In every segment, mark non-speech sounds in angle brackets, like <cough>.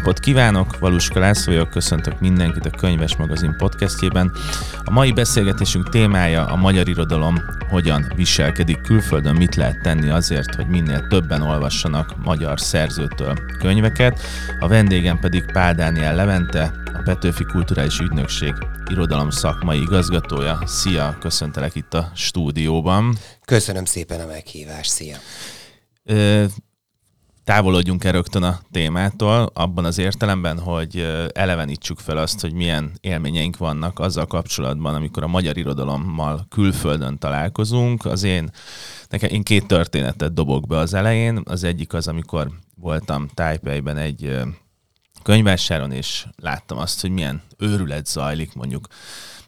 Napot kívánok! Valuska László vagyok, köszöntök mindenkit a Könyves Magazin podcastjében. A mai beszélgetésünk témája a magyar irodalom hogyan viselkedik külföldön, mit lehet tenni azért, hogy minél többen olvassanak magyar szerzőtől könyveket. A vendégem pedig Pál Dániel Levente, a Petőfi Kulturális Ügynökség irodalom szakmai igazgatója. Szia, köszöntelek itt a stúdióban. Köszönöm szépen a meghívást, szia! Távolodjunk el rögtön a témától, abban az értelemben, hogy elevenítsük fel azt, hogy milyen élményeink vannak azzal kapcsolatban, amikor a magyar irodalommal külföldön találkozunk. Az én, nekem, én két történetet dobok be az elején. Az egyik az, amikor voltam Tájpejben egy könyvássáron, és láttam azt, hogy milyen őrület zajlik, mondjuk,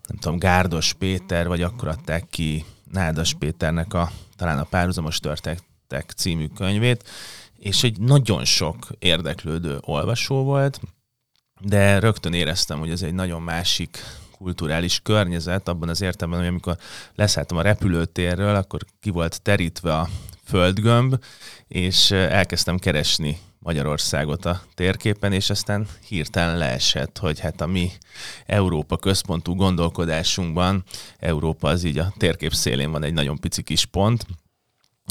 nem tudom, Gárdos Péter, vagy akkor adták ki Nádas Péternek a talán a párhuzamos történetek című könyvét, és egy nagyon sok érdeklődő olvasó volt, de rögtön éreztem, hogy ez egy nagyon másik kulturális környezet, abban az értelemben, hogy amikor leszálltam a repülőtérről, akkor ki volt terítve a földgömb, és elkezdtem keresni Magyarországot a térképen, és aztán hirtelen leesett, hogy hát a mi Európa központú gondolkodásunkban Európa az így a térkép szélén van egy nagyon pici kis pont,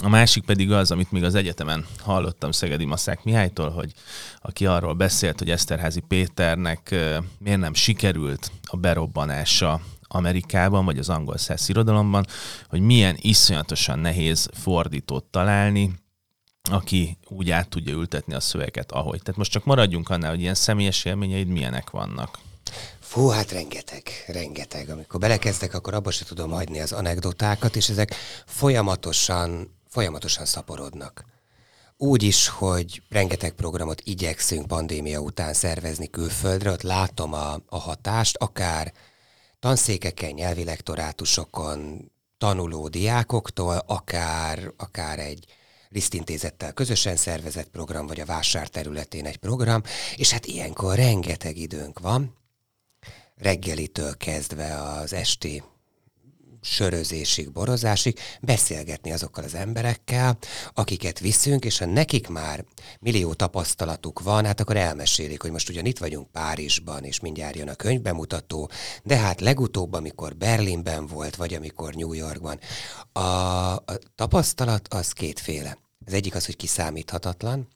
a másik pedig az, amit még az egyetemen hallottam Szegedi Maszák Mihálytól, hogy aki arról beszélt, hogy Eszterházi Péternek miért nem sikerült a berobbanása Amerikában, vagy az angol száz irodalomban, hogy milyen iszonyatosan nehéz fordítót találni, aki úgy át tudja ültetni a szöveget, ahogy. Tehát most csak maradjunk annál, hogy ilyen személyes élményeid milyenek vannak. Fú, hát rengeteg, rengeteg. Amikor belekezdek, akkor abba se tudom hagyni az anekdotákat, és ezek folyamatosan folyamatosan szaporodnak. Úgy is, hogy rengeteg programot igyekszünk pandémia után szervezni külföldre, ott látom a, a hatást, akár tanszékeken, nyelvi lektorátusokon, tanuló diákoktól, akár, akár egy lisztintézettel közösen szervezett program, vagy a vásár területén egy program, és hát ilyenkor rengeteg időnk van, reggelitől kezdve az esti sörözésig, borozásig beszélgetni azokkal az emberekkel, akiket viszünk, és ha nekik már millió tapasztalatuk van, hát akkor elmesélik, hogy most ugyan itt vagyunk Párizsban, és mindjárt jön a könyvbemutató, de hát legutóbb, amikor Berlinben volt, vagy amikor New Yorkban, a, a tapasztalat az kétféle. Az egyik az, hogy kiszámíthatatlan,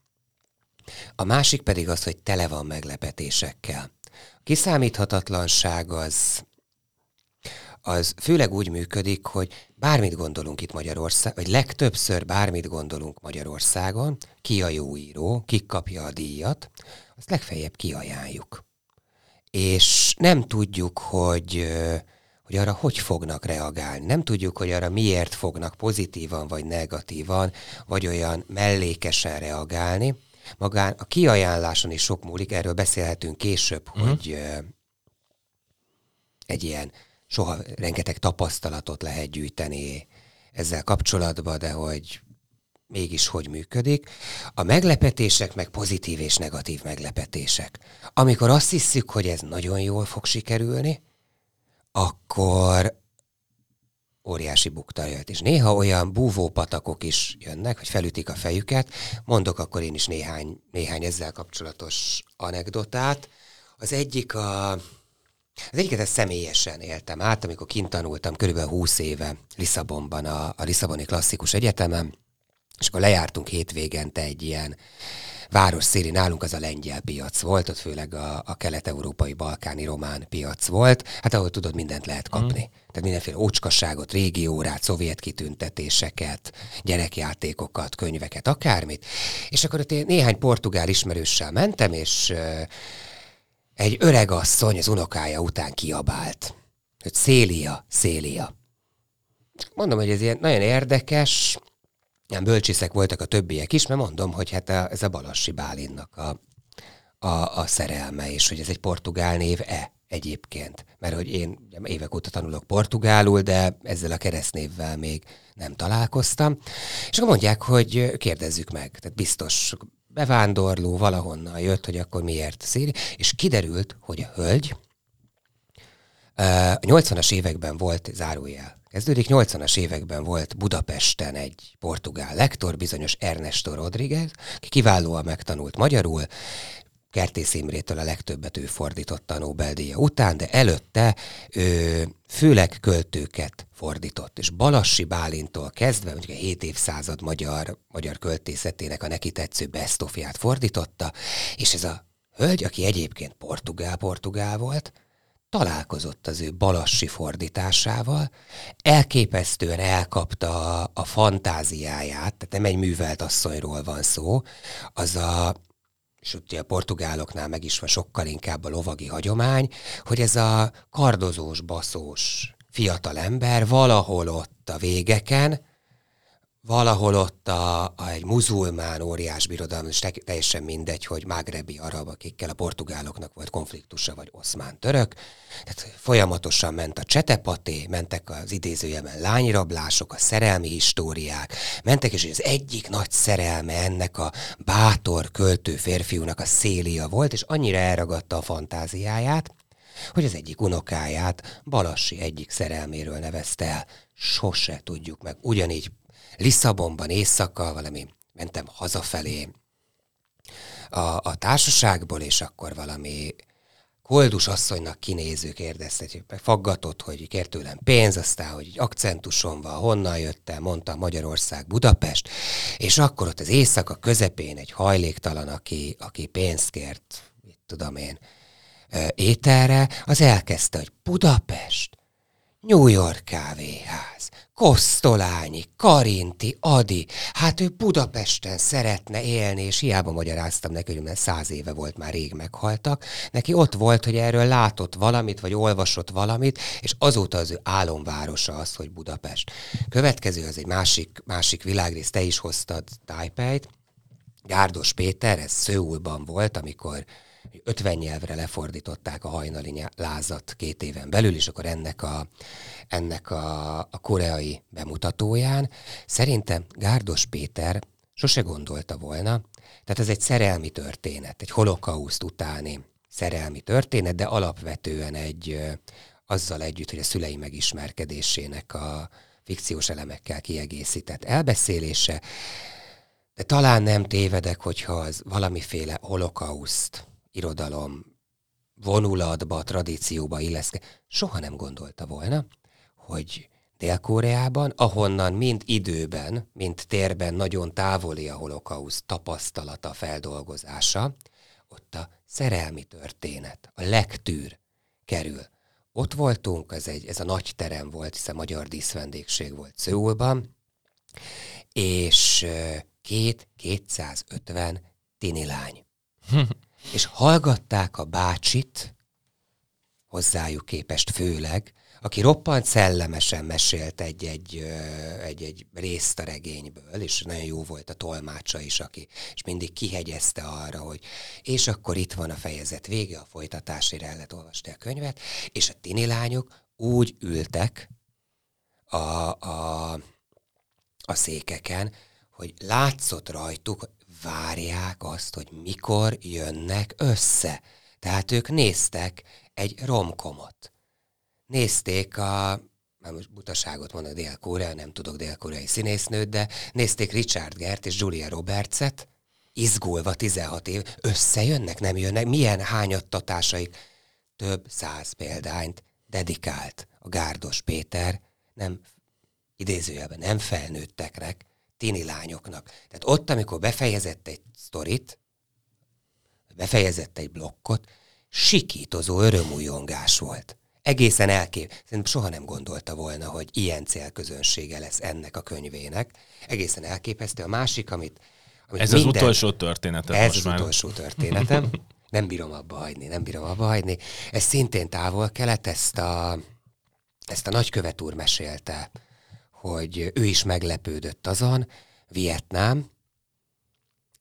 a másik pedig az, hogy tele van meglepetésekkel. Kiszámíthatatlanság az az főleg úgy működik, hogy bármit gondolunk itt Magyarországon, vagy legtöbbször bármit gondolunk Magyarországon, ki a jó író, ki kapja a díjat, azt legfeljebb kiajánljuk. És nem tudjuk, hogy, hogy arra hogy fognak reagálni. Nem tudjuk, hogy arra miért fognak pozitívan vagy negatívan, vagy olyan mellékesen reagálni. Magán a kiajánláson is sok múlik, erről beszélhetünk később, uh-huh. hogy egy ilyen soha rengeteg tapasztalatot lehet gyűjteni ezzel kapcsolatban, de hogy mégis hogy működik. A meglepetések meg pozitív és negatív meglepetések. Amikor azt hiszük, hogy ez nagyon jól fog sikerülni, akkor óriási bukta jött. És néha olyan búvópatakok is jönnek, hogy felütik a fejüket. Mondok akkor én is néhány, néhány ezzel kapcsolatos anekdotát. Az egyik a az egyiket ezt személyesen éltem át, amikor kint tanultam körülbelül 20 éve Lisszabonban, a, a Lisszaboni Klasszikus Egyetemen, és akkor lejártunk hétvégente egy ilyen város széli, nálunk az a lengyel piac volt, ott főleg a, a kelet-európai balkáni román piac volt, hát ahol tudod, mindent lehet kapni. Mm. Tehát mindenféle ócskasságot, régiórát, szovjet kitüntetéseket, gyerekjátékokat, könyveket, akármit. És akkor ott én néhány portugál ismerőssel mentem, és egy öreg asszony az unokája után kiabált, hogy Szélia, Szélia. Mondom, hogy ez ilyen nagyon érdekes, nem bölcsészek voltak a többiek is, mert mondom, hogy hát a, ez a Balassi Bálinnak a, a, a szerelme, és hogy ez egy portugál név-e egyébként. Mert hogy én évek óta tanulok portugálul, de ezzel a keresztnévvel még nem találkoztam. És akkor mondják, hogy kérdezzük meg. Tehát biztos bevándorló valahonnan jött, hogy akkor miért szíri, és kiderült, hogy a hölgy a 80-as években volt, zárójel, kezdődik, 80-as években volt Budapesten egy portugál lektor, bizonyos Ernesto Rodriguez, aki kiválóan megtanult magyarul, Kertész Imrétől a legtöbbet ő fordította a Nobel-díja után, de előtte ő főleg költőket fordított, és Balassi Bálintól kezdve, mondjuk a 7 évszázad magyar, magyar költészetének a neki tetsző bestofját fordította, és ez a hölgy, aki egyébként portugál-portugál volt, találkozott az ő balassi fordításával, elképesztően elkapta a, a fantáziáját, tehát nem egy művelt asszonyról van szó, az a és ugye a portugáloknál meg is van sokkal inkább a lovagi hagyomány, hogy ez a kardozós, baszós fiatal ember valahol ott a végeken, valahol ott a, a egy muzulmán óriás birodalom, és teljesen mindegy, hogy magrebi arab, akikkel a portugáloknak volt konfliktusa, vagy oszmán török. Tehát folyamatosan ment a csetepaté, mentek az idézőjelben lányrablások, a szerelmi históriák, mentek, és az egyik nagy szerelme ennek a bátor költő férfiúnak a szélia volt, és annyira elragadta a fantáziáját, hogy az egyik unokáját Balassi egyik szerelméről nevezte el. Sose tudjuk meg. Ugyanígy Lisszabonban éjszaka, valami mentem hazafelé. A, a társaságból, és akkor valami koldus asszonynak kinéző kérdezte, hogy faggatott, hogy kért tőlem pénz, aztán, hogy akcentusom van, honnan jöttem, mondta Magyarország, Budapest, és akkor ott az éjszaka közepén egy hajléktalan, aki, aki pénzt kért, mit tudom én, ételre, az elkezdte, hogy Budapest, New York kávéház, Kosztolányi, Karinti, Adi. Hát ő Budapesten szeretne élni, és hiába magyaráztam neki, hogy mert száz éve volt, már rég meghaltak. Neki ott volt, hogy erről látott valamit, vagy olvasott valamit, és azóta az ő álomvárosa az, hogy Budapest. Következő az egy másik, másik világrész, te is hoztad Tájpejt. Gárdos Péter, ez Szőulban volt, amikor 50 nyelvre lefordították a hajnali lázat két éven belül, és akkor ennek a, ennek a, a koreai bemutatóján. Szerintem Gárdos Péter sose gondolta volna, tehát ez egy szerelmi történet, egy holokauszt utáni szerelmi történet, de alapvetően egy azzal együtt, hogy a szülei megismerkedésének a fikciós elemekkel kiegészített elbeszélése, de talán nem tévedek, hogyha az valamiféle holokauszt irodalom vonulatba, tradícióba illeszkedik. Soha nem gondolta volna, hogy Dél-Koreában, ahonnan mind időben, mind térben nagyon távoli a holokauszt tapasztalata, feldolgozása, ott a szerelmi történet, a legtűr kerül. Ott voltunk, ez, egy, ez a nagy terem volt, hiszen magyar díszvendégség volt Szőulban, és két 250 tini lány. <laughs> és hallgatták a bácsit, hozzájuk képest főleg, aki roppant szellemesen mesélt egy-egy, egy-egy részt a regényből, és nagyon jó volt a tolmácsa is, aki, és mindig kihegyezte arra, hogy és akkor itt van a fejezet vége, a folytatásére el lehet olvasni a könyvet, és a tini lányok úgy ültek a, a, a székeken, hogy látszott rajtuk, várják azt, hogy mikor jönnek össze. Tehát ők néztek egy romkomot. Nézték a, már most butaságot mondok Dél-Korea, nem tudok dél-koreai színésznőt, de nézték Richard Gert és Julia Robertset, izgulva 16 év, összejönnek, nem jönnek, milyen hányattatásaik. Több száz példányt dedikált a Gárdos Péter, nem idézőjelben nem felnőtteknek, tini lányoknak. Tehát ott, amikor befejezett egy sztorit, befejezett egy blokkot, sikítozó örömújongás volt. Egészen elkép. Szerintem soha nem gondolta volna, hogy ilyen célközönsége lesz ennek a könyvének. Egészen elképesztő. A másik, amit... amit ez minden... az utolsó történetem Ez most az már. utolsó történetem. <laughs> Nem bírom abba hagyni, nem bírom abba hagyni. Ez szintén távol kelet, ezt a, ezt a nagykövet úr mesélte hogy ő is meglepődött azon, Vietnám,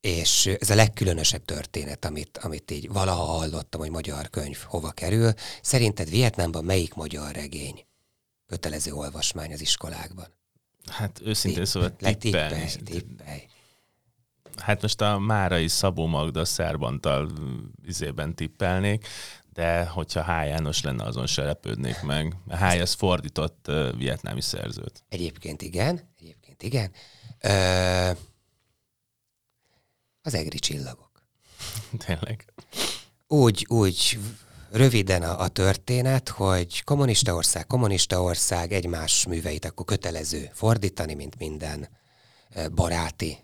és ez a legkülönösebb történet, amit, amit így valaha hallottam, hogy magyar könyv hova kerül. Szerinted Vietnámban melyik magyar regény kötelező olvasmány az iskolákban? Hát őszintén szóval. Tippelj, tippelj. Hát most a Márai Szabó Magda szerbantal izében tippelnék, de hogyha H. János lenne, azon se lepődnék meg. H. az fordított uh, vietnámi szerzőt. Egyébként igen, egyébként igen. Ö, az egri csillagok. <laughs> Tényleg. úgy, úgy röviden a, a történet, hogy kommunista ország, kommunista ország egymás műveit akkor kötelező fordítani, mint minden baráti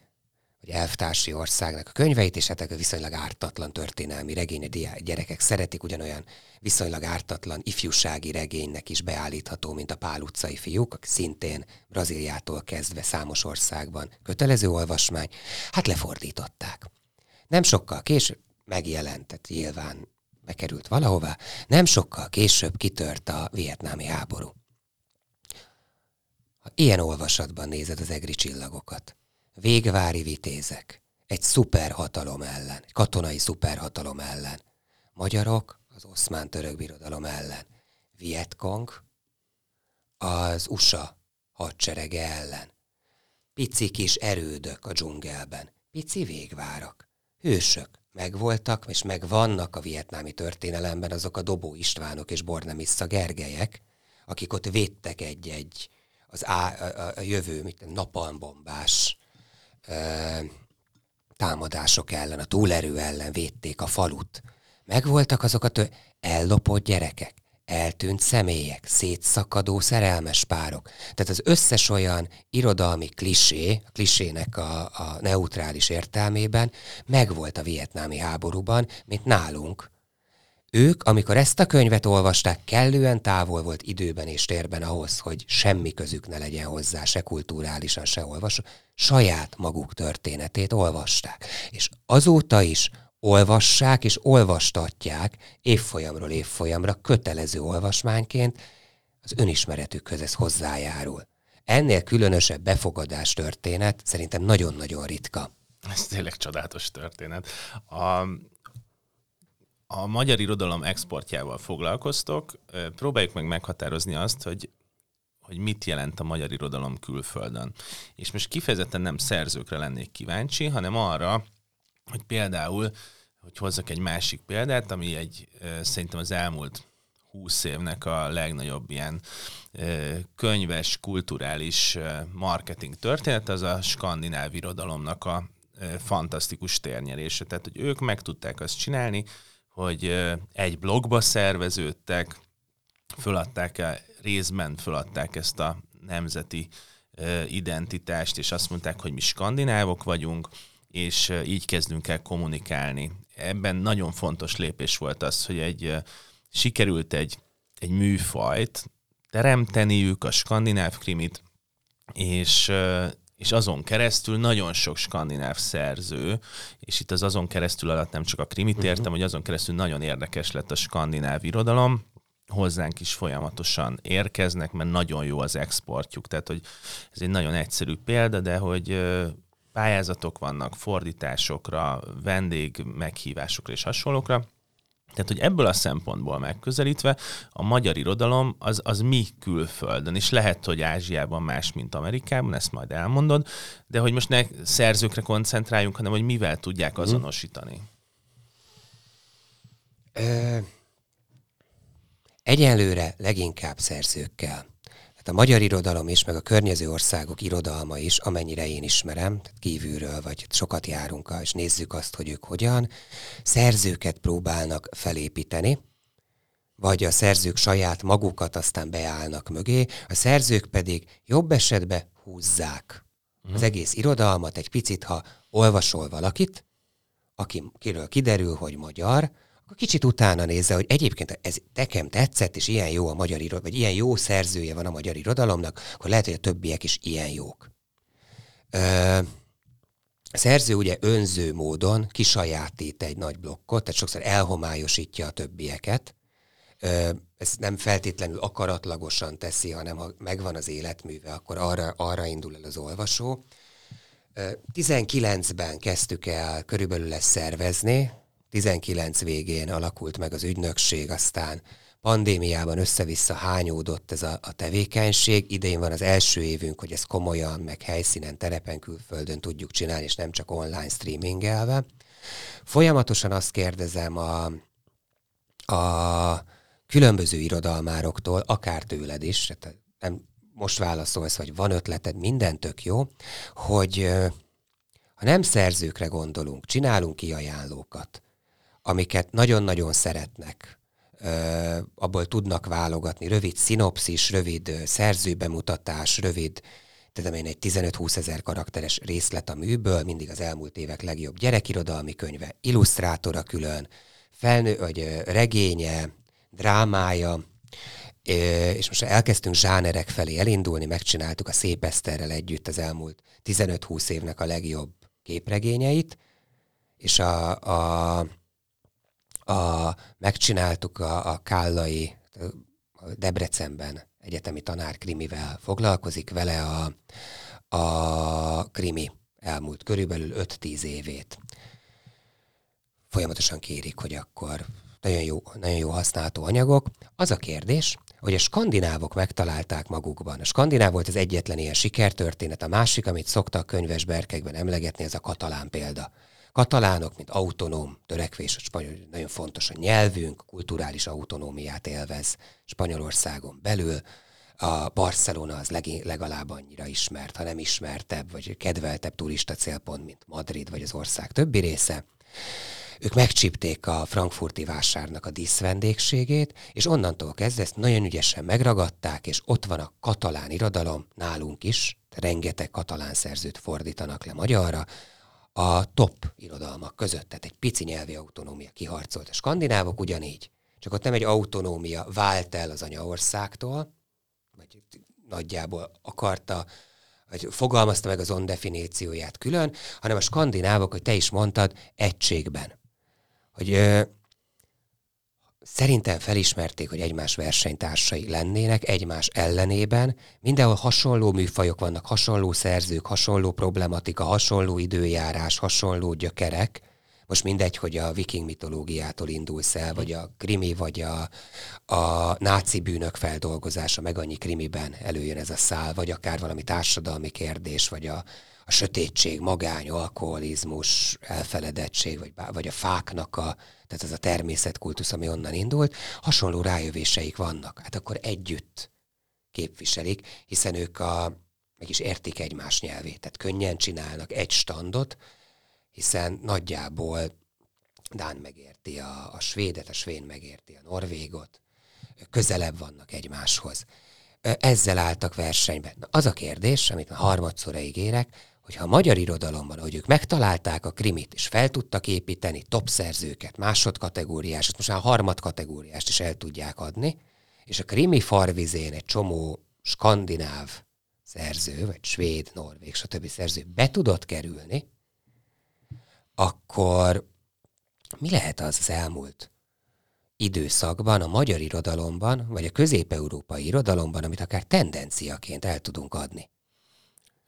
vagy elvtársi országnak a könyveit, és hát a viszonylag ártatlan történelmi regény, a gyerekek szeretik, ugyanolyan viszonylag ártatlan ifjúsági regénynek is beállítható, mint a Pál utcai fiúk, szintén Brazíliától kezdve számos országban kötelező olvasmány, hát lefordították. Nem sokkal később megjelent, tehát nyilván bekerült valahová, nem sokkal később kitört a vietnámi háború. Ha ilyen olvasatban nézed az egri csillagokat, végvári vitézek, egy szuperhatalom ellen, katonai szuperhatalom ellen, magyarok az oszmán török birodalom ellen, Vietkong az USA hadserege ellen, pici kis erődök a dzsungelben, pici végvárak, hősök, megvoltak, és megvannak a vietnámi történelemben azok a Dobó Istvánok és Bornemissza Gergelyek, akik ott védtek egy-egy az á, a, a jövő mit, napalmbombás támadások ellen, a túlerő ellen védték a falut. Megvoltak azok a tő, ellopott gyerekek, eltűnt személyek, szétszakadó szerelmes párok. Tehát az összes olyan irodalmi klisé, a klisének a, a neutrális értelmében megvolt a vietnámi háborúban, mint nálunk. Ők, amikor ezt a könyvet olvasták, kellően távol volt időben és térben ahhoz, hogy semmi közük ne legyen hozzá, se kulturálisan, se olvasó, saját maguk történetét olvasták. És azóta is olvassák és olvastatják évfolyamról évfolyamra kötelező olvasmányként, az önismeretükhöz ez hozzájárul. Ennél különösebb befogadás történet szerintem nagyon-nagyon ritka. Ez tényleg csodálatos történet. A, a magyar irodalom exportjával foglalkoztok. Próbáljuk meg meghatározni azt, hogy hogy mit jelent a magyar irodalom külföldön. És most kifejezetten nem szerzőkre lennék kíváncsi, hanem arra, hogy például, hogy hozzak egy másik példát, ami egy szerintem az elmúlt húsz évnek a legnagyobb ilyen könyves, kulturális marketing történet, az a skandináv irodalomnak a fantasztikus térnyerése. Tehát, hogy ők meg tudták azt csinálni, hogy egy blogba szerveződtek, föladták, részben föladták ezt a nemzeti identitást, és azt mondták, hogy mi skandinávok vagyunk, és így kezdünk el kommunikálni. Ebben nagyon fontos lépés volt az, hogy egy sikerült egy, egy műfajt teremteniük, a skandináv krimit, és, és azon keresztül nagyon sok skandináv szerző, és itt az azon keresztül alatt nem csak a krimit uh-huh. értem, hogy azon keresztül nagyon érdekes lett a skandináv irodalom, hozzánk is folyamatosan érkeznek, mert nagyon jó az exportjuk. Tehát, hogy ez egy nagyon egyszerű példa, de hogy pályázatok vannak fordításokra, vendég meghívásokra és hasonlókra. Tehát, hogy ebből a szempontból megközelítve a magyar irodalom az, az mi külföldön, és lehet, hogy Ázsiában más, mint Amerikában, ezt majd elmondod, de hogy most ne szerzőkre koncentráljunk, hanem hogy mivel tudják mhm. azonosítani. Ö, egyelőre leginkább szerzőkkel. Hát a magyar irodalom is, meg a környező országok irodalma is, amennyire én ismerem, tehát kívülről, vagy sokat járunk, és nézzük azt, hogy ők hogyan, szerzőket próbálnak felépíteni, vagy a szerzők saját magukat aztán beállnak mögé, a szerzők pedig jobb esetben húzzák mm. az egész irodalmat egy picit, ha olvasol valakit, akiről kiderül, hogy magyar, akkor kicsit utána nézze, hogy egyébként ez nekem tetszett, és ilyen jó a magyar irodalom, vagy ilyen jó szerzője van a magyar irodalomnak, akkor lehet, hogy a többiek is ilyen jók. Ö, a szerző ugye önző módon kisajátít egy nagy blokkot, tehát sokszor elhomályosítja a többieket. Ö, ezt nem feltétlenül akaratlagosan teszi, hanem ha megvan az életműve, akkor arra, arra indul el az olvasó. 19-ben kezdtük el körülbelül ezt szervezni, 19 végén alakult meg az ügynökség, aztán pandémiában össze-vissza hányódott ez a, a tevékenység. Idén van az első évünk, hogy ezt komolyan, meg helyszínen, terepen, külföldön tudjuk csinálni, és nem csak online streamingelve. Folyamatosan azt kérdezem a, a különböző irodalmároktól, akár tőled is, tehát nem most válaszolsz, hogy van ötleted, minden tök jó, hogy ha nem szerzőkre gondolunk, csinálunk kiajánlókat, amiket nagyon-nagyon szeretnek, abból tudnak válogatni, rövid szinopszis, rövid szerzőbemutatás, rövid tehát én egy 15-20 ezer karakteres részlet a műből, mindig az elmúlt évek legjobb gyerekirodalmi könyve, illusztrátora külön, felnő, vagy regénye, drámája, és most elkezdtünk zsánerek felé elindulni, megcsináltuk a Szép Eszterrel együtt az elmúlt 15-20 évnek a legjobb képregényeit, és a, a, a, megcsináltuk a, a Kállai, a Debrecenben egyetemi tanár krimivel foglalkozik, vele a, a krimi elmúlt körülbelül 5-10 évét. Folyamatosan kérik, hogy akkor nagyon jó, nagyon jó használható anyagok. Az a kérdés, hogy a skandinávok megtalálták magukban. A skandináv volt az egyetlen ilyen sikertörténet, a másik, amit szoktak könyves berkekben emlegetni, ez a katalán példa. Katalánok, mint autonóm törekvés, a spanyol, nagyon fontos a nyelvünk, kulturális autonómiát élvez Spanyolországon belül. A Barcelona az leg, legalább annyira ismert, ha nem ismertebb, vagy kedveltebb turista célpont, mint Madrid, vagy az ország többi része. Ők megcsípték a frankfurti vásárnak a díszvendégségét, és onnantól kezdve ezt nagyon ügyesen megragadták, és ott van a katalán irodalom, nálunk is, rengeteg katalán szerzőt fordítanak le magyarra, a top irodalmak között, tehát egy pici nyelvi autonómia kiharcolt. A skandinávok ugyanígy, csak ott nem egy autonómia vált el az anyaországtól, vagy nagyjából akarta, vagy fogalmazta meg az on definícióját külön, hanem a skandinávok, hogy te is mondtad, egységben hogy ö, szerintem felismerték, hogy egymás versenytársai lennének egymás ellenében. Mindenhol hasonló műfajok vannak, hasonló szerzők, hasonló problematika, hasonló időjárás, hasonló gyökerek. Most mindegy, hogy a viking mitológiától indulsz el, vagy a krimi, vagy a, a náci bűnök feldolgozása, meg annyi krimiben előjön ez a szál, vagy akár valami társadalmi kérdés, vagy a, a sötétség, magány, alkoholizmus, elfeledettség, vagy, vagy a fáknak a, tehát az a természetkultusz, ami onnan indult, hasonló rájövéseik vannak. Hát akkor együtt képviselik, hiszen ők a, meg is értik egymás nyelvét, tehát könnyen csinálnak egy standot, hiszen nagyjából Dán megérti a, a svédet, a svéd megérti a norvégot, közelebb vannak egymáshoz. Ezzel álltak versenyben. Na, az a kérdés, amit már harmadszor ígérek, hogyha a magyar irodalomban, hogy ők megtalálták a krimit, és fel tudtak építeni top szerzőket, másodkategóriás, most már harmadkategóriást is el tudják adni, és a krimi farvizén egy csomó skandináv szerző, vagy svéd, norvég, stb. szerző be tudott kerülni, akkor mi lehet az az elmúlt időszakban, a magyar irodalomban, vagy a közép-európai irodalomban, amit akár tendenciaként el tudunk adni?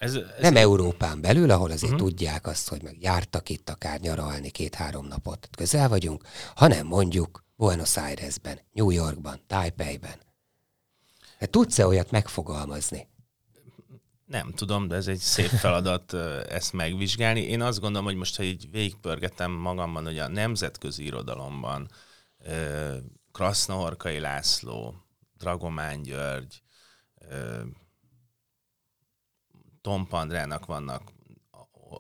Ez, ez nem Európán belül, ahol azért uh-huh. tudják azt, hogy meg jártak itt akár nyaralni két-három napot, közel vagyunk, hanem mondjuk Buenos Airesben, New Yorkban, Taipeiben. Hát tudsz-e olyat megfogalmazni? Nem tudom, de ez egy szép feladat ezt megvizsgálni. Én azt gondolom, hogy most, ha így végigpörgetem magamban, hogy a nemzetközi irodalomban Krasznahorkai László, Dragomán György, Tom Pandrának vannak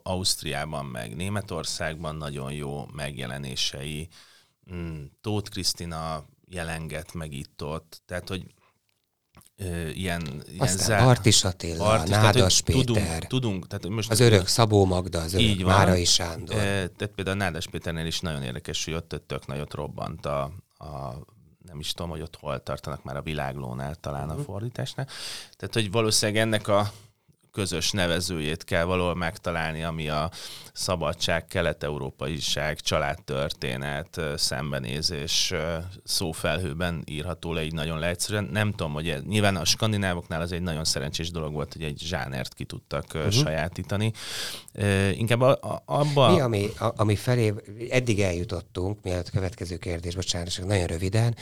Ausztriában, meg Németországban nagyon jó megjelenései. Mm, Tóth Krisztina jelenget meg itt-ott. Tehát, hogy ö, ilyen, ilyen zár... Bartis Attila, Bartis, Nádas tehát, Péter. Tudunk, tudunk tehát most az örök Szabó Magda, az örök így van, Márai Sándor. E, tehát például Nádas Péternél is nagyon érdekes, hogy ott tök nagyot robbant a, a nem is tudom, hogy ott hol tartanak már a világlónál talán uh-huh. a mhm. fordításnál. Tehát, hogy valószínűleg ennek a közös nevezőjét kell valahol megtalálni, ami a szabadság, kelet-európaiság, családtörténet, szembenézés szófelhőben írható le így nagyon leegyszerűen. Nem tudom, hogy ez, nyilván a skandinávoknál az egy nagyon szerencsés dolog volt, hogy egy zsánert ki tudtak uh-huh. sajátítani. Inkább a, a, abba... Mi, ami, a, ami felé eddig eljutottunk, mielőtt a következő kérdés, bocsánat, csak nagyon röviden,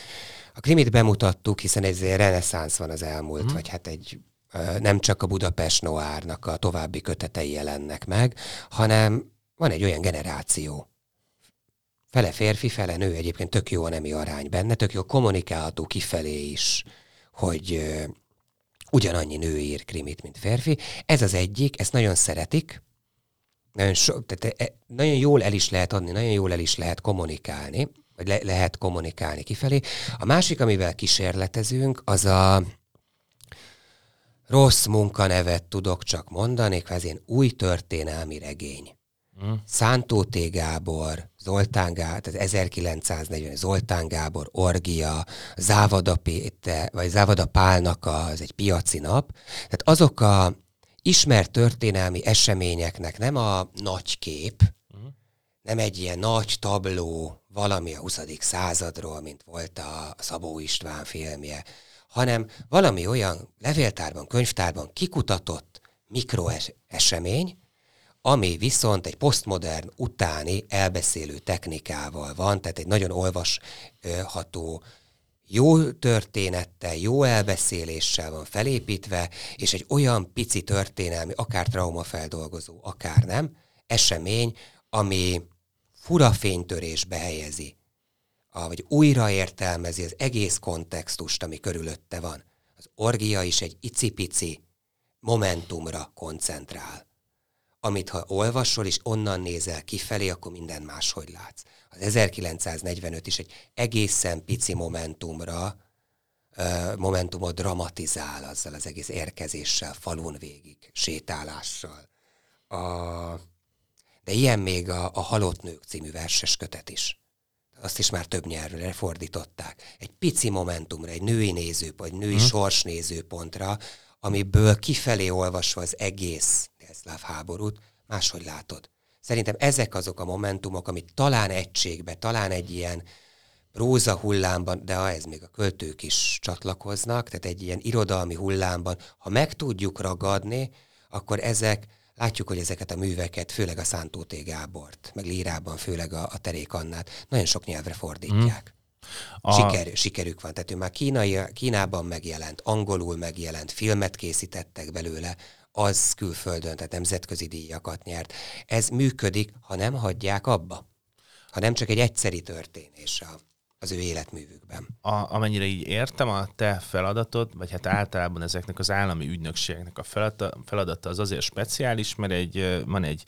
a krimit bemutattuk, hiszen egy reneszánsz van az elmúlt, uh-huh. vagy hát egy nem csak a Budapest Noárnak a további kötetei jelennek meg, hanem van egy olyan generáció, fele férfi, fele nő, egyébként tök jó a nemi arány benne, tök jó kommunikálható kifelé is, hogy ugyanannyi nő ír krimit, mint férfi. Ez az egyik, ezt nagyon szeretik, nagyon, so, tehát e, nagyon jól el is lehet adni, nagyon jól el is lehet kommunikálni, vagy le, lehet kommunikálni kifelé. A másik, amivel kísérletezünk, az a rossz munkanevet tudok csak mondani, kvázi új történelmi regény. Mm. Szántó T. Gábor, Zoltán Gábor, tehát 1940 Zoltán Gábor, Orgia, Závada Péter, vagy Závada Pálnak az egy piaci nap. Tehát azok a ismert történelmi eseményeknek nem a nagy kép, mm. nem egy ilyen nagy tabló valami a 20. századról, mint volt a Szabó István filmje, hanem valami olyan levéltárban, könyvtárban kikutatott mikroesemény, ami viszont egy posztmodern utáni elbeszélő technikával van, tehát egy nagyon olvasható, jó történettel, jó elbeszéléssel van felépítve, és egy olyan pici történelmi, akár traumafeldolgozó, akár nem, esemény, ami fura fénytörésbe helyezi, vagy újraértelmezi az egész kontextust, ami körülötte van. Az orgia is egy icipici momentumra koncentrál amit ha olvasol, és onnan nézel kifelé, akkor minden máshogy látsz. Az 1945 is egy egészen pici momentumra, momentumot dramatizál azzal az egész érkezéssel, falun végig, sétálással. A, de ilyen még a, a Halott Nők című verses kötet is. Azt is már több nyelvre fordították. Egy pici momentumra, egy női nézőpont, egy női hmm. sorsnézőpontra, amiből kifelé olvasva az egész délszláv háborút, máshogy látod. Szerintem ezek azok a momentumok, amit talán egységbe, talán egy ilyen próza hullámban, de ha ez még a költők is csatlakoznak, tehát egy ilyen irodalmi hullámban, ha meg tudjuk ragadni, akkor ezek, látjuk, hogy ezeket a műveket, főleg a Szántó T. Gábort, meg Lírában, főleg a, a Terék Annát, nagyon sok nyelvre fordítják. Mm. A... Siker, sikerük van. Tehát ő már kínai, Kínában megjelent, angolul megjelent, filmet készítettek belőle, az külföldön, tehát nemzetközi díjakat nyert. Ez működik, ha nem hagyják abba. Ha nem csak egy egyszeri történés a, az ő életművükben. A, amennyire így értem, a te feladatod, vagy hát általában ezeknek az állami ügynökségnek a feladata, feladata az azért speciális, mert egy, van egy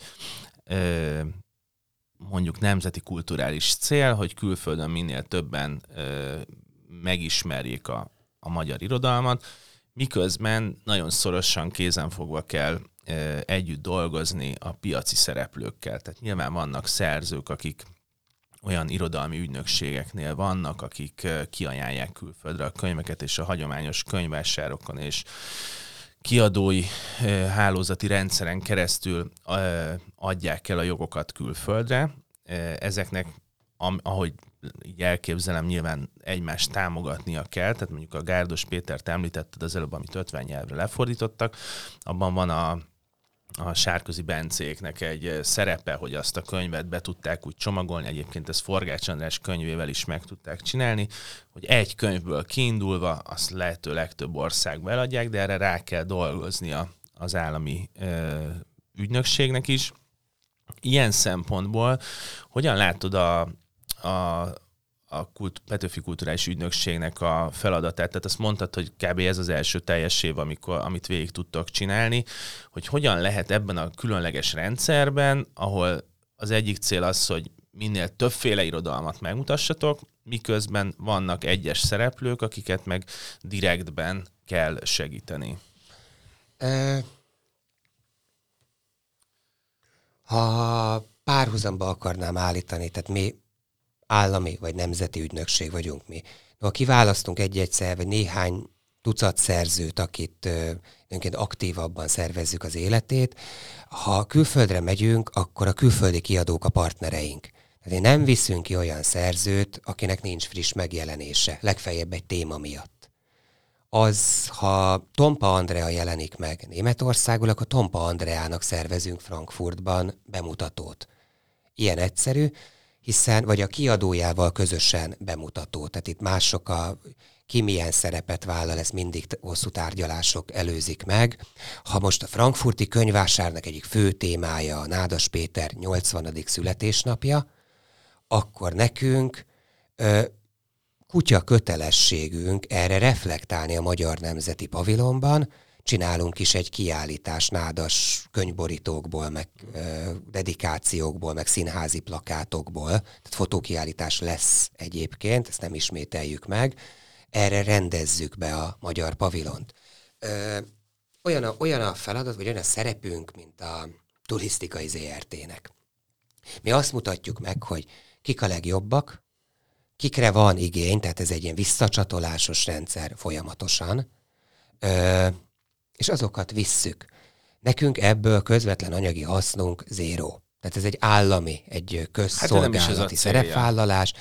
mondjuk nemzeti kulturális cél, hogy külföldön minél többen megismerjék a, a magyar irodalmat, miközben nagyon szorosan kézenfogva kell együtt dolgozni a piaci szereplőkkel. Tehát nyilván vannak szerzők, akik olyan irodalmi ügynökségeknél vannak, akik kiajánlják külföldre a könyveket, és a hagyományos könyvásárokon és kiadói hálózati rendszeren keresztül adják el a jogokat külföldre. Ezeknek, ahogy így elképzelem, nyilván egymást támogatnia kell, tehát mondjuk a Gárdos Pétert említetted az előbb, amit 50 nyelvre lefordítottak, abban van a a Sárközi Bencéknek egy szerepe, hogy azt a könyvet be tudták úgy csomagolni, egyébként ezt Forgács András könyvével is meg tudták csinálni, hogy egy könyvből kiindulva azt lehető legtöbb országba eladják, de erre rá kell dolgoznia az állami ö, ügynökségnek is. Ilyen szempontból hogyan látod a, a, a kult, Petőfi Kulturális Ügynökségnek a feladatát. Tehát azt mondtad, hogy kb. ez az első teljes év, amikor, amit végig tudtok csinálni, hogy hogyan lehet ebben a különleges rendszerben, ahol az egyik cél az, hogy minél többféle irodalmat megmutassatok, miközben vannak egyes szereplők, akiket meg direktben kell segíteni. Ha párhuzamba akarnám állítani, tehát mi állami vagy nemzeti ügynökség vagyunk mi. No, ha kiválasztunk egy-egyszer, vagy néhány tucat szerzőt, akit önként aktívabban szervezzük az életét, ha külföldre megyünk, akkor a külföldi kiadók a partnereink. Tehát nem viszünk ki olyan szerzőt, akinek nincs friss megjelenése, legfeljebb egy téma miatt. Az, ha Tompa Andrea jelenik meg Németországul, akkor Tompa Andreának szervezünk Frankfurtban bemutatót. Ilyen egyszerű, hiszen, vagy a kiadójával közösen bemutató. Tehát itt mások a ki milyen szerepet vállal, ez mindig hosszú tárgyalások előzik meg. Ha most a frankfurti könyvásárnak egyik fő témája a Nádas Péter 80. születésnapja, akkor nekünk ö, kutya kötelességünk erre reflektálni a Magyar Nemzeti Pavilonban, csinálunk is egy kiállítás nádas könyvborítókból, meg ö, dedikációkból, meg színházi plakátokból. Tehát fotókiállítás lesz egyébként, ezt nem ismételjük meg. Erre rendezzük be a magyar pavilont. Olyan, a, olyan a feladat, vagy olyan a szerepünk, mint a turisztikai ZRT-nek. Mi azt mutatjuk meg, hogy kik a legjobbak, kikre van igény, tehát ez egy ilyen visszacsatolásos rendszer folyamatosan, és azokat visszük. Nekünk ebből közvetlen anyagi hasznunk zéró. Tehát ez egy állami, egy közszolgálati hát szerepvállalás.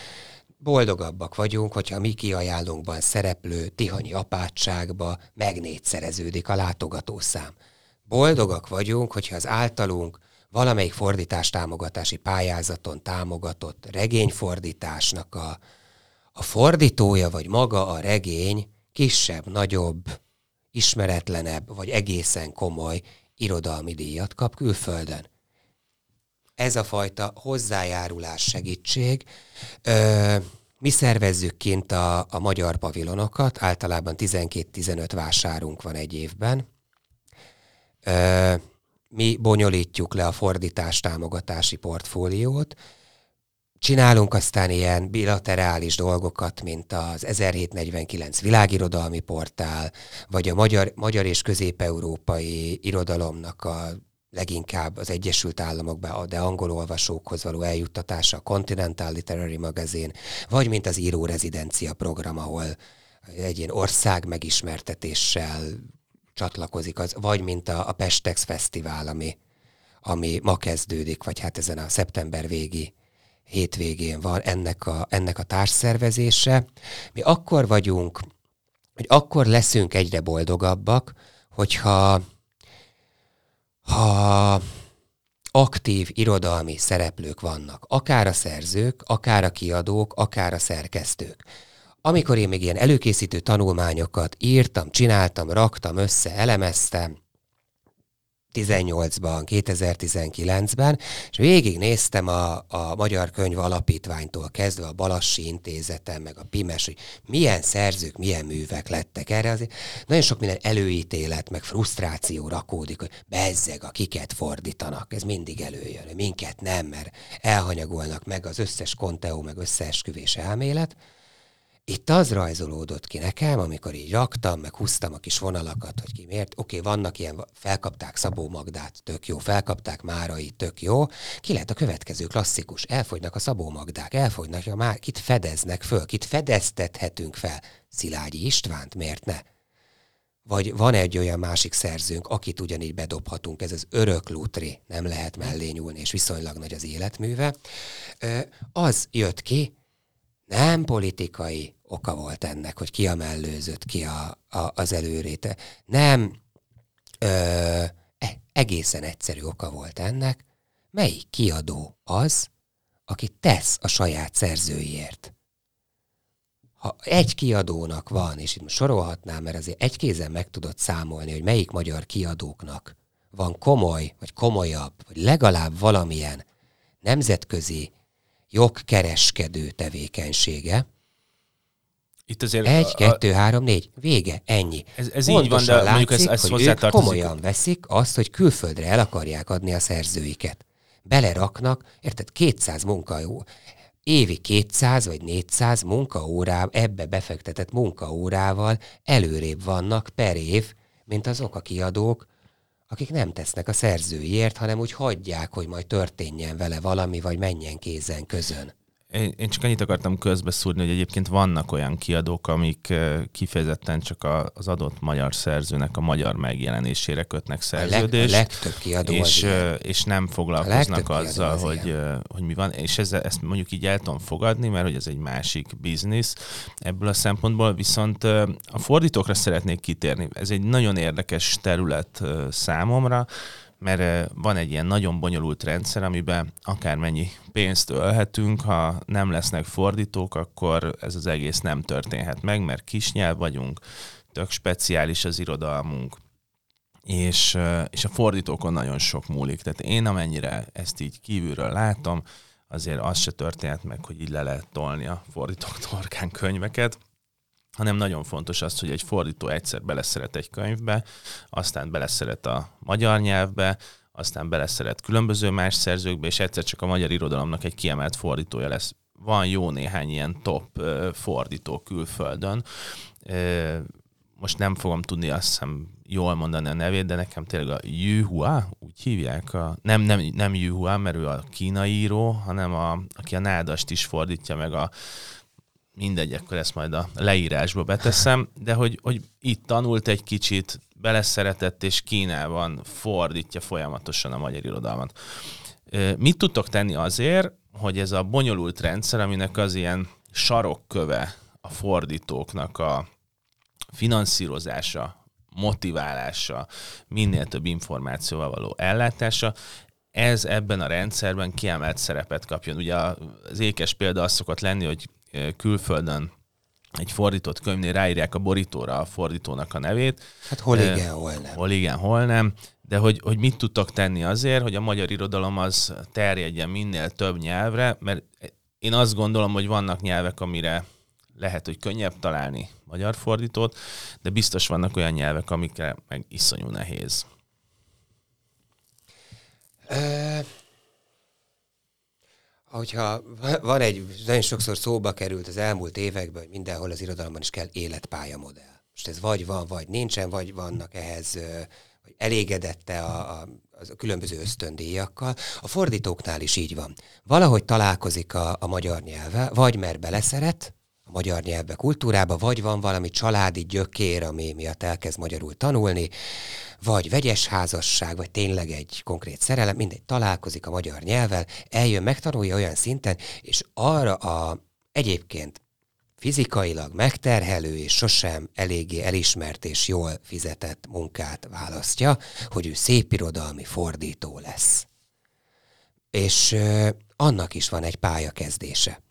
Boldogabbak vagyunk, hogyha mi kiajánlunkban szereplő tihanyi apátságba megnégyszereződik a látogatószám. Boldogak vagyunk, hogyha az általunk valamelyik fordítás támogatási pályázaton támogatott regényfordításnak a, a fordítója, vagy maga a regény kisebb, nagyobb, ismeretlenebb, vagy egészen komoly irodalmi díjat kap külföldön. Ez a fajta hozzájárulás segítség. Ö, mi szervezzük kint a, a magyar pavilonokat, általában 12-15 vásárunk van egy évben. Ö, mi bonyolítjuk le a fordítás támogatási portfóliót, Csinálunk aztán ilyen bilaterális dolgokat, mint az 1749 világirodalmi portál, vagy a magyar, magyar és közép-európai irodalomnak a leginkább az Egyesült Államokba, de angol olvasókhoz való eljuttatása, a Continental Literary Magazine, vagy mint az író rezidencia program, ahol egy ilyen ország megismertetéssel csatlakozik, az, vagy mint a, a Pestex Fesztivál, ami, ami ma kezdődik, vagy hát ezen a szeptember végi hétvégén van ennek a, ennek a társszervezése. Mi akkor vagyunk, hogy akkor leszünk egyre boldogabbak, hogyha ha aktív irodalmi szereplők vannak, akár a szerzők, akár a kiadók, akár a szerkesztők. Amikor én még ilyen előkészítő tanulmányokat írtam, csináltam, raktam össze, elemeztem, 2018-ban, 2019-ben, és végignéztem a, a Magyar Könyv Alapítványtól kezdve a Balassi Intézeten, meg a Pimes, hogy milyen szerzők, milyen művek lettek erre. Azért nagyon sok minden előítélet, meg frusztráció rakódik, hogy bezzeg, akiket fordítanak. Ez mindig előjön, minket nem, mert elhanyagolnak meg az összes konteó, meg összeesküvés elmélet. Itt az rajzolódott ki nekem, amikor így raktam, meg húztam a kis vonalakat, hogy ki miért. Oké, okay, vannak ilyen, felkapták Szabó Magdát, tök jó, felkapták Márai, tök jó. Ki lehet a következő klasszikus? Elfogynak a Szabó Magdák, elfogynak, a már kit fedeznek föl, kit fedeztethetünk fel? Szilágyi Istvánt, miért ne? Vagy van egy olyan másik szerzőnk, akit ugyanígy bedobhatunk, ez az örök lutri, nem lehet mellé nyúlni, és viszonylag nagy az életműve. Az jött ki, nem politikai oka volt ennek, hogy ki a mellőzött, ki a, a, az előréte. Nem ö, e, egészen egyszerű oka volt ennek, melyik kiadó az, aki tesz a saját szerzőiért. Ha egy kiadónak van, és itt sorolhatnám, mert azért egy kézen meg tudod számolni, hogy melyik magyar kiadóknak van komoly, vagy komolyabb, vagy legalább valamilyen nemzetközi jogkereskedő tevékenysége. Itt azért Egy, a, kettő, három, négy. Vége. Ennyi. Ez, ez így van, de látszik, mondjuk ez, ez hogy ők komolyan veszik azt, hogy külföldre el akarják adni a szerzőiket. Beleraknak, érted, 200 munkaó, évi 200 vagy 400 munkaórá, ebbe befektetett munkaórával előrébb vannak per év, mint azok a kiadók, akik nem tesznek a szerzőiért, hanem úgy hagyják, hogy majd történjen vele valami, vagy menjen kézen közön. Én, én csak annyit akartam közbeszúrni, hogy egyébként vannak olyan kiadók, amik kifejezetten csak az adott magyar szerzőnek a magyar megjelenésére kötnek szerződést. A, leg, a legtöbb kiadó és, és nem foglalkoznak azzal, hogy, hogy mi van. És ezzel, ezt mondjuk így el tudom fogadni, mert hogy ez egy másik biznisz ebből a szempontból. Viszont a fordítókra szeretnék kitérni. Ez egy nagyon érdekes terület számomra, mert van egy ilyen nagyon bonyolult rendszer, amiben akármennyi pénzt ölhetünk, ha nem lesznek fordítók, akkor ez az egész nem történhet meg, mert kisnyelv vagyunk, tök speciális az irodalmunk, és, és a fordítókon nagyon sok múlik. Tehát én amennyire ezt így kívülről látom, azért az se történhet meg, hogy így le lehet tolni a fordítók torkán könyveket. Hanem nagyon fontos az, hogy egy fordító egyszer beleszeret egy könyvbe, aztán beleszeret a magyar nyelvbe, aztán beleszeret különböző más szerzőkbe, és egyszer csak a magyar irodalomnak egy kiemelt fordítója lesz. Van jó néhány ilyen top fordító külföldön. Most nem fogom tudni azt hiszem jól mondani a nevét, de nekem tényleg a Yu Hua, úgy hívják. A, nem, nem, nem Yu Hua, mert ő a kínai író, hanem a, aki a nádast is fordítja, meg a mindegy, akkor ezt majd a leírásba beteszem, de hogy, hogy itt tanult egy kicsit, beleszeretett, és Kínában fordítja folyamatosan a magyar irodalmat. Mit tudtok tenni azért, hogy ez a bonyolult rendszer, aminek az ilyen sarokköve a fordítóknak a finanszírozása, motiválása, minél több információval való ellátása, ez ebben a rendszerben kiemelt szerepet kapjon. Ugye az ékes példa az szokott lenni, hogy külföldön egy fordított könyvnél ráírják a borítóra a fordítónak a nevét. Hát hol igen, hol nem. Hol igen, hol nem. De hogy, hogy mit tudtak tenni azért, hogy a magyar irodalom az terjedjen minél több nyelvre, mert én azt gondolom, hogy vannak nyelvek, amire lehet, hogy könnyebb találni magyar fordítót, de biztos vannak olyan nyelvek, amikre meg iszonyú nehéz. Hogyha van egy, nagyon sokszor szóba került az elmúlt években, hogy mindenhol az irodalomban is kell életpályamodell. Most ez vagy van, vagy nincsen, vagy vannak ehhez, vagy elégedette a, a, a különböző ösztöndíjakkal. A fordítóknál is így van. Valahogy találkozik a, a magyar nyelve, vagy mert beleszeret, magyar nyelvbe, kultúrába, vagy van valami családi gyökér, ami miatt elkezd magyarul tanulni, vagy vegyes házasság, vagy tényleg egy konkrét szerelem, mindegy, találkozik a magyar nyelvvel, eljön, megtanulja olyan szinten, és arra a egyébként fizikailag megterhelő és sosem eléggé elismert és jól fizetett munkát választja, hogy ő szépirodalmi fordító lesz. És ö, annak is van egy pályakezdése.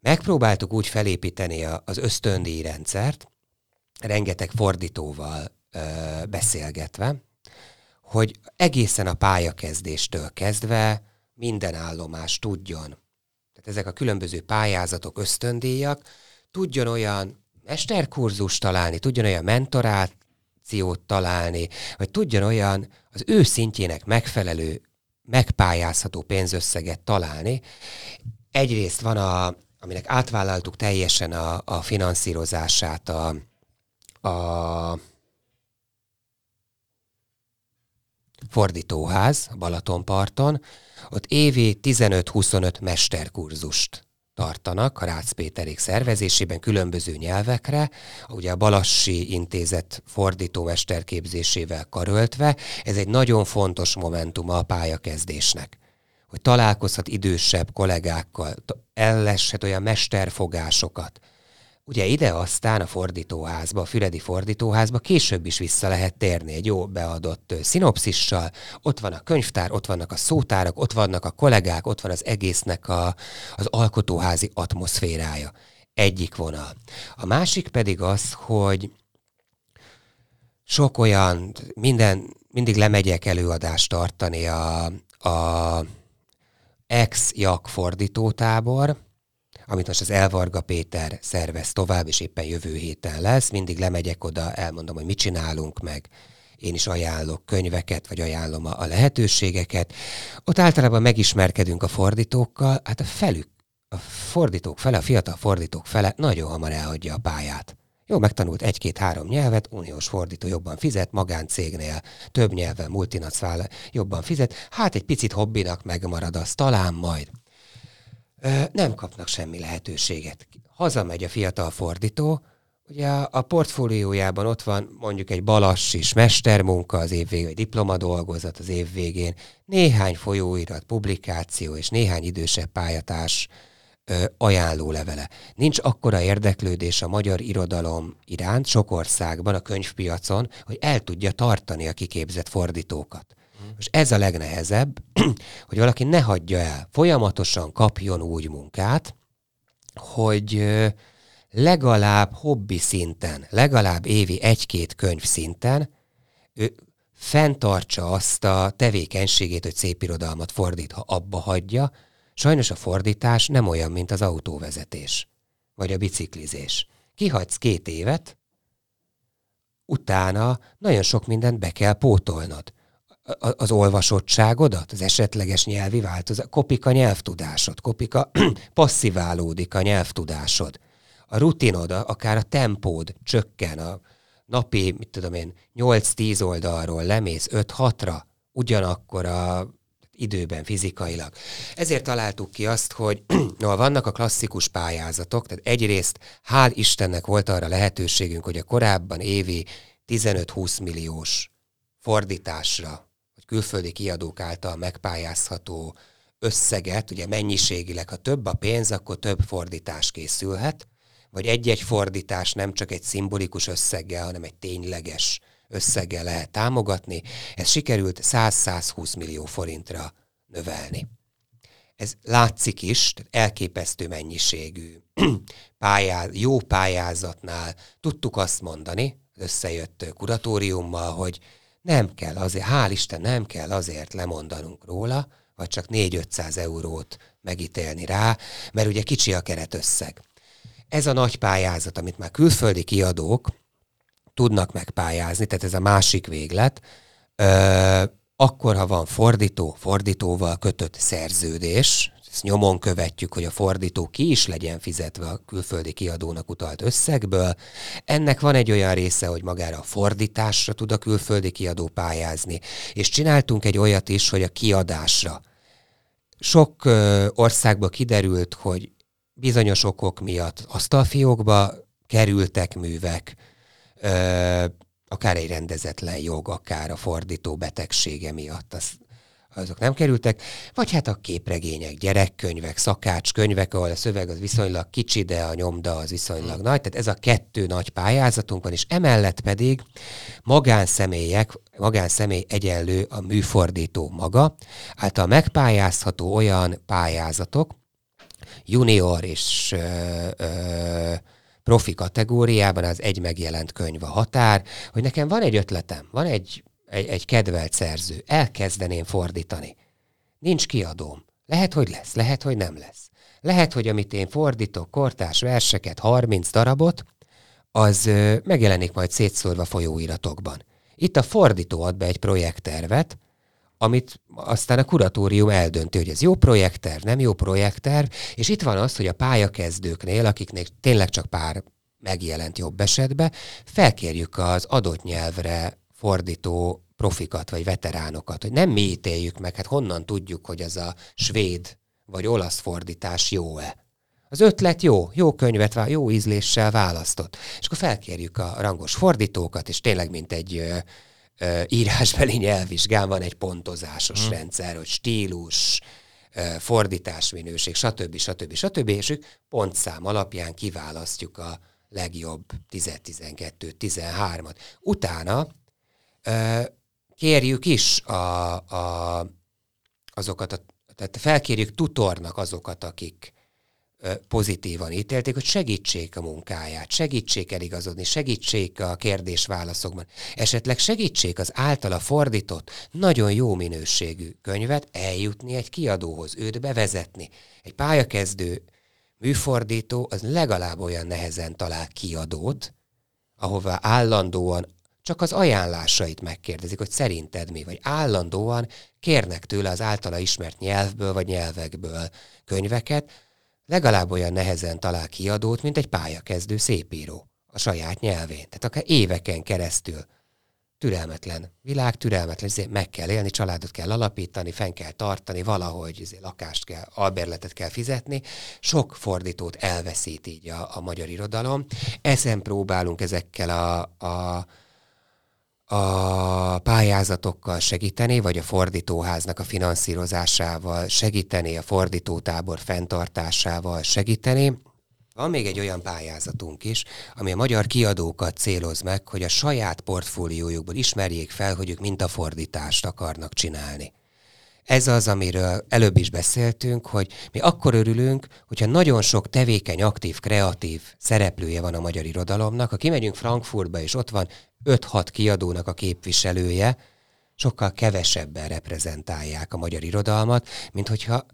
Megpróbáltuk úgy felépíteni az ösztöndíj rendszert, rengeteg fordítóval ö, beszélgetve, hogy egészen a pályakezdéstől kezdve minden állomás tudjon. Tehát ezek a különböző pályázatok, ösztöndíjak, tudjon olyan mesterkurzus találni, tudjon olyan mentorációt találni, vagy tudjon olyan az ő szintjének megfelelő, megpályázható pénzösszeget találni. Egyrészt van a, aminek átvállaltuk teljesen a, a finanszírozását a, a fordítóház Balatonparton, ott évi 15-25 mesterkurzust tartanak a Rácz Péterék szervezésében különböző nyelvekre, ugye a Balassi Intézet fordító mesterképzésével karöltve, ez egy nagyon fontos momentum a pályakezdésnek hogy találkozhat idősebb kollégákkal, elleshet olyan mesterfogásokat. Ugye ide aztán a fordítóházba, a Füredi fordítóházba később is vissza lehet térni egy jó beadott szinopszissal. Ott van a könyvtár, ott vannak a szótárak, ott vannak a kollégák, ott van az egésznek a, az alkotóházi atmoszférája. Egyik vonal. A másik pedig az, hogy sok olyan, minden, mindig lemegyek előadást tartani a, a ex-jak fordítótábor, amit most az Elvarga Péter szervez tovább, és éppen jövő héten lesz. Mindig lemegyek oda, elmondom, hogy mit csinálunk meg. Én is ajánlok könyveket, vagy ajánlom a, lehetőségeket. Ott általában megismerkedünk a fordítókkal, hát a felük, a fordítók fele, a fiatal fordítók fele nagyon hamar elhagyja a pályát. Jó, megtanult egy-két-három nyelvet, uniós fordító jobban fizet, magáncégnél több nyelven, multinacionál jobban fizet, hát egy picit hobbinak megmarad az, talán majd. Ö, nem kapnak semmi lehetőséget. Hazamegy a fiatal fordító, ugye a, portfóliójában ott van mondjuk egy balassis mestermunka az év végén, vagy diplomadolgozat az év végén, néhány folyóirat, publikáció és néhány idősebb pályatárs ajánlólevele. Nincs akkora érdeklődés a magyar irodalom iránt sok országban, a könyvpiacon, hogy el tudja tartani a kiképzett fordítókat. És ez a legnehezebb, <clears throat> hogy valaki ne hagyja el, folyamatosan kapjon úgy munkát, hogy legalább hobbi szinten, legalább évi egy-két könyv szinten ő fenntartsa azt a tevékenységét, hogy szép irodalmat fordít, ha abba hagyja, Sajnos a fordítás nem olyan, mint az autóvezetés, vagy a biciklizés. Kihagysz két évet, utána nagyon sok mindent be kell pótolnod. Az olvasottságodat, az esetleges nyelvi változás, kopik a nyelvtudásod, kopik a <clears throat> passziválódik a nyelvtudásod. A rutinod, akár a tempód csökken, a napi, mit tudom én, 8-10 oldalról lemész 5-6-ra, ugyanakkor a időben, fizikailag. Ezért találtuk ki azt, hogy <clears throat> no, vannak a klasszikus pályázatok, tehát egyrészt hál' Istennek volt arra lehetőségünk, hogy a korábban évi 15-20 milliós fordításra, vagy külföldi kiadók által megpályázható összeget, ugye mennyiségileg, ha több a pénz, akkor több fordítás készülhet, vagy egy-egy fordítás nem csak egy szimbolikus összeggel, hanem egy tényleges összeggel lehet támogatni. Ez sikerült 100-120 millió forintra növelni. Ez látszik is, elképesztő mennyiségű <clears throat> pályáz, jó pályázatnál tudtuk azt mondani, összejött kuratóriummal, hogy nem kell azért, hál' Isten, nem kell azért lemondanunk róla, vagy csak 4-500 eurót megítélni rá, mert ugye kicsi a keretösszeg. Ez a nagy pályázat, amit már külföldi kiadók tudnak megpályázni, tehát ez a másik véglet, ö, akkor, ha van fordító, fordítóval kötött szerződés, ezt nyomon követjük, hogy a fordító ki is legyen fizetve a külföldi kiadónak utalt összegből. Ennek van egy olyan része, hogy magára a fordításra tud a külföldi kiadó pályázni, és csináltunk egy olyat is, hogy a kiadásra. Sok ö, országba kiderült, hogy bizonyos okok miatt asztalfiókba kerültek művek, akár egy rendezetlen jog, akár a fordító betegsége miatt, az, azok nem kerültek, vagy hát a képregények, gyerekkönyvek, szakácskönyvek, ahol a szöveg az viszonylag kicsi, de a nyomda az viszonylag nagy, tehát ez a kettő nagy pályázatunk van, és emellett pedig magánszemélyek, magánszemély egyenlő a műfordító maga, által megpályázható olyan pályázatok, junior és ö, ö, profi kategóriában az egy megjelent könyv a határ, hogy nekem van egy ötletem, van egy, egy, egy kedvelt szerző, elkezdeném fordítani. Nincs kiadóm. Lehet, hogy lesz, lehet, hogy nem lesz. Lehet, hogy amit én fordítok, kortárs verseket, 30 darabot, az ö, megjelenik majd szétszórva folyóiratokban. Itt a fordító ad be egy projekttervet, amit aztán a kuratórium eldönti, hogy ez jó projektterv, nem jó projektterv, és itt van az, hogy a pályakezdőknél, akiknek tényleg csak pár megjelent jobb esetben, felkérjük az adott nyelvre fordító profikat vagy veteránokat, hogy nem mi ítéljük meg, hát honnan tudjuk, hogy ez a svéd vagy olasz fordítás jó-e. Az ötlet jó, jó könyvet, jó ízléssel választott. És akkor felkérjük a rangos fordítókat, és tényleg mint egy írásbeli nyelvvizsgán van egy pontozásos hmm. rendszer, hogy stílus, fordításminőség, stb. stb. stb. És ők pontszám alapján kiválasztjuk a legjobb 10-12, 13-at. Utána kérjük is a, a, azokat, a, tehát felkérjük tutornak azokat, akik pozitívan ítélték, hogy segítsék a munkáját, segítsék eligazodni, segítsék a kérdés-válaszokban, esetleg segítsék az általa fordított, nagyon jó minőségű könyvet eljutni egy kiadóhoz, őt bevezetni. Egy pályakezdő műfordító az legalább olyan nehezen talál kiadót, ahová állandóan csak az ajánlásait megkérdezik, hogy szerinted mi, vagy állandóan kérnek tőle az általa ismert nyelvből vagy nyelvekből könyveket, legalább olyan nehezen talál kiadót, mint egy pályakezdő szépíró a saját nyelvén. Tehát akár éveken keresztül türelmetlen világ, türelmetlen, ezért meg kell élni, családot kell alapítani, fenn kell tartani, valahogy ezért lakást kell, albérletet kell fizetni. Sok fordítót elveszít így a, a magyar irodalom. Ezen próbálunk ezekkel a, a a pályázatokkal segíteni, vagy a fordítóháznak a finanszírozásával segíteni, a fordítótábor fenntartásával segíteni. Van még egy olyan pályázatunk is, ami a magyar kiadókat céloz meg, hogy a saját portfóliójukból ismerjék fel, hogy ők mintafordítást akarnak csinálni. Ez az, amiről előbb is beszéltünk, hogy mi akkor örülünk, hogyha nagyon sok tevékeny, aktív, kreatív szereplője van a magyar irodalomnak, ha kimegyünk Frankfurtba, és ott van 5-6 kiadónak a képviselője, sokkal kevesebben reprezentálják a magyar irodalmat, mint hogyha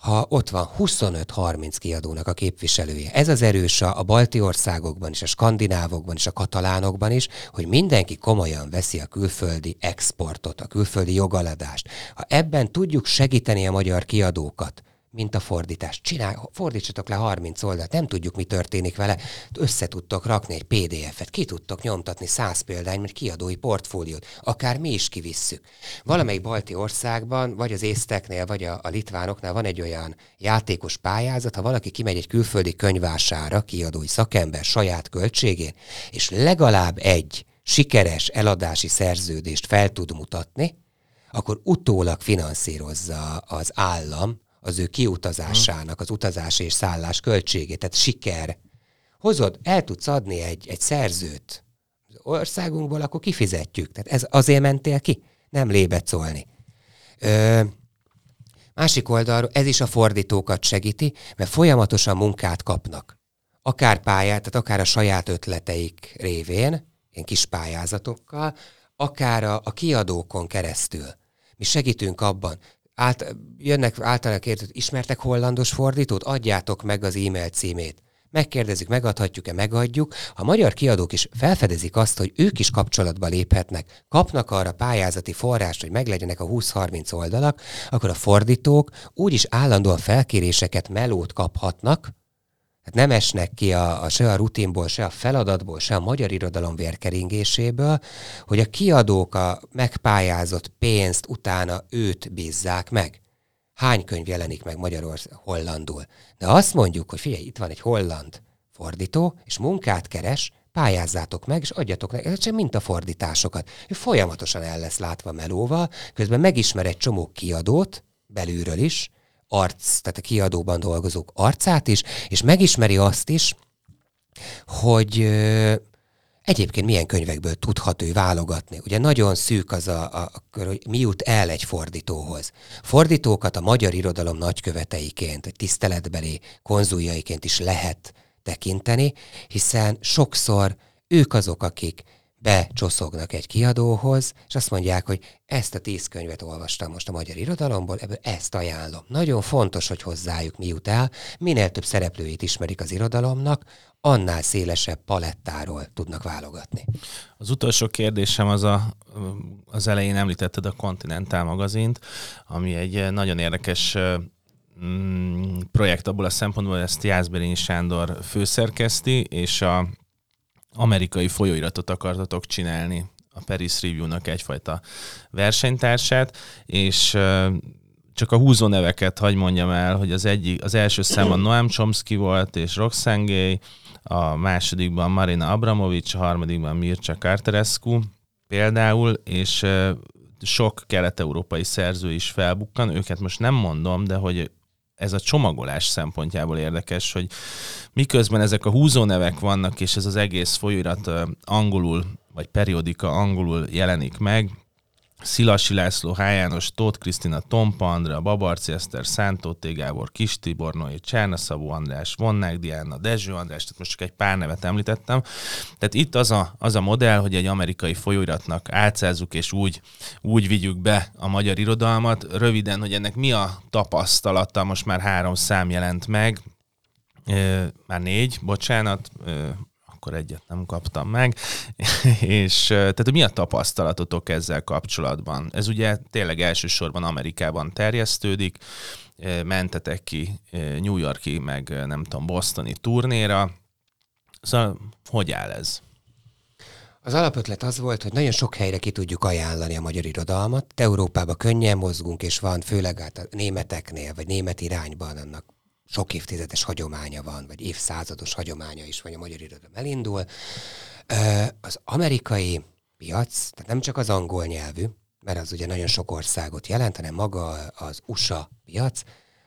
ha ott van 25-30 kiadónak a képviselője. Ez az erős a balti országokban is, a skandinávokban is, a katalánokban is, hogy mindenki komolyan veszi a külföldi exportot, a külföldi jogaladást. Ha ebben tudjuk segíteni a magyar kiadókat, mint a fordítás. Csinálj, fordítsatok le 30 oldalt, nem tudjuk, mi történik vele. Össze tudtok rakni egy PDF-et, ki tudtok nyomtatni 100 példány, mert kiadói portfóliót, akár mi is kivisszük. Valamelyik balti országban, vagy az észteknél, vagy a, a litvánoknál van egy olyan játékos pályázat, ha valaki kimegy egy külföldi könyvására, kiadói szakember saját költségén, és legalább egy sikeres eladási szerződést fel tud mutatni, akkor utólag finanszírozza az állam az ő kiutazásának, az utazás és szállás költségét, tehát siker. Hozod, el tudsz adni egy, egy szerzőt az országunkból, akkor kifizetjük. Tehát ez azért mentél ki, nem lébecolni. Ö, másik oldalról ez is a fordítókat segíti, mert folyamatosan munkát kapnak. Akár pályát, tehát akár a saját ötleteik révén, ilyen kis pályázatokkal, akár a, a kiadókon keresztül. Mi segítünk abban, át, jönnek általában kérdőt, ismertek hollandos fordítót? Adjátok meg az e-mail címét. Megkérdezik, megadhatjuk-e, megadjuk. A magyar kiadók is felfedezik azt, hogy ők is kapcsolatba léphetnek, kapnak arra pályázati forrást, hogy meglegyenek a 20-30 oldalak, akkor a fordítók úgyis állandóan felkéréseket, melót kaphatnak, Hát nem esnek ki a, a, se a rutinból, se a feladatból, se a magyar irodalom vérkeringéséből, hogy a kiadók a megpályázott pénzt utána őt bízzák meg. Hány könyv jelenik meg Magyarország hollandul? De azt mondjuk, hogy figyelj, itt van egy holland fordító, és munkát keres, pályázzátok meg, és adjatok neki, ez mint a fordításokat. Ő folyamatosan el lesz látva melóval, közben megismer egy csomó kiadót, belülről is, arc, tehát a kiadóban dolgozók arcát is, és megismeri azt is, hogy egyébként milyen könyvekből tudhat ő válogatni. Ugye nagyon szűk az a, a, a hogy mi jut el egy fordítóhoz. Fordítókat a magyar irodalom nagyköveteiként, vagy tiszteletbeli konzuljaiként is lehet tekinteni, hiszen sokszor ők azok, akik becsoszognak egy kiadóhoz, és azt mondják, hogy ezt a tíz könyvet olvastam most a magyar irodalomból, ebből ezt ajánlom. Nagyon fontos, hogy hozzájuk mi jut el, minél több szereplőjét ismerik az irodalomnak, annál szélesebb palettáról tudnak válogatni. Az utolsó kérdésem az a, az elején említetted a Continental magazint, ami egy nagyon érdekes mm, projekt abból a szempontból, hogy ezt Jászberényi Sándor főszerkeszti, és a amerikai folyóiratot akartatok csinálni, a Paris Review-nak egyfajta versenytársát, és csak a húzó neveket hagy mondjam el, hogy az, egyik, az első számban Noam Chomsky volt, és Roxane Gay, a másodikban Marina Abramovics, a harmadikban Mircea Carterescu például, és sok kelet-európai szerző is felbukkan, őket most nem mondom, de hogy ez a csomagolás szempontjából érdekes, hogy miközben ezek a húzónevek vannak, és ez az egész folyóirat angolul, vagy periódika angolul jelenik meg, Szilasi László, H. Tóth Krisztina, Tompa Andrea, Babarci Eszter, Szántó T. Gábor, Kis Tibor, Noé, Csárna Szabó András, Vonnák Diana, Dezső András, tehát most csak egy pár nevet említettem. Tehát itt az a, az a modell, hogy egy amerikai folyóiratnak átszázzuk és úgy, úgy vigyük be a magyar irodalmat. Röviden, hogy ennek mi a tapasztalata, most már három szám jelent meg, már négy, bocsánat, akkor egyet nem kaptam meg. <laughs> és tehát mi a tapasztalatotok ezzel kapcsolatban? Ez ugye tényleg elsősorban Amerikában terjesztődik, mentetek ki New Yorki, meg nem tudom, Bostoni turnéra. Szóval hogy áll ez? Az alapötlet az volt, hogy nagyon sok helyre ki tudjuk ajánlani a magyar irodalmat. Európában könnyen mozgunk, és van főleg át a németeknél, vagy német irányban annak sok évtizedes hagyománya van, vagy évszázados hagyománya is van, a magyar irodalom elindul. Az amerikai piac, tehát nem csak az angol nyelvű, mert az ugye nagyon sok országot jelent, hanem maga az USA piac,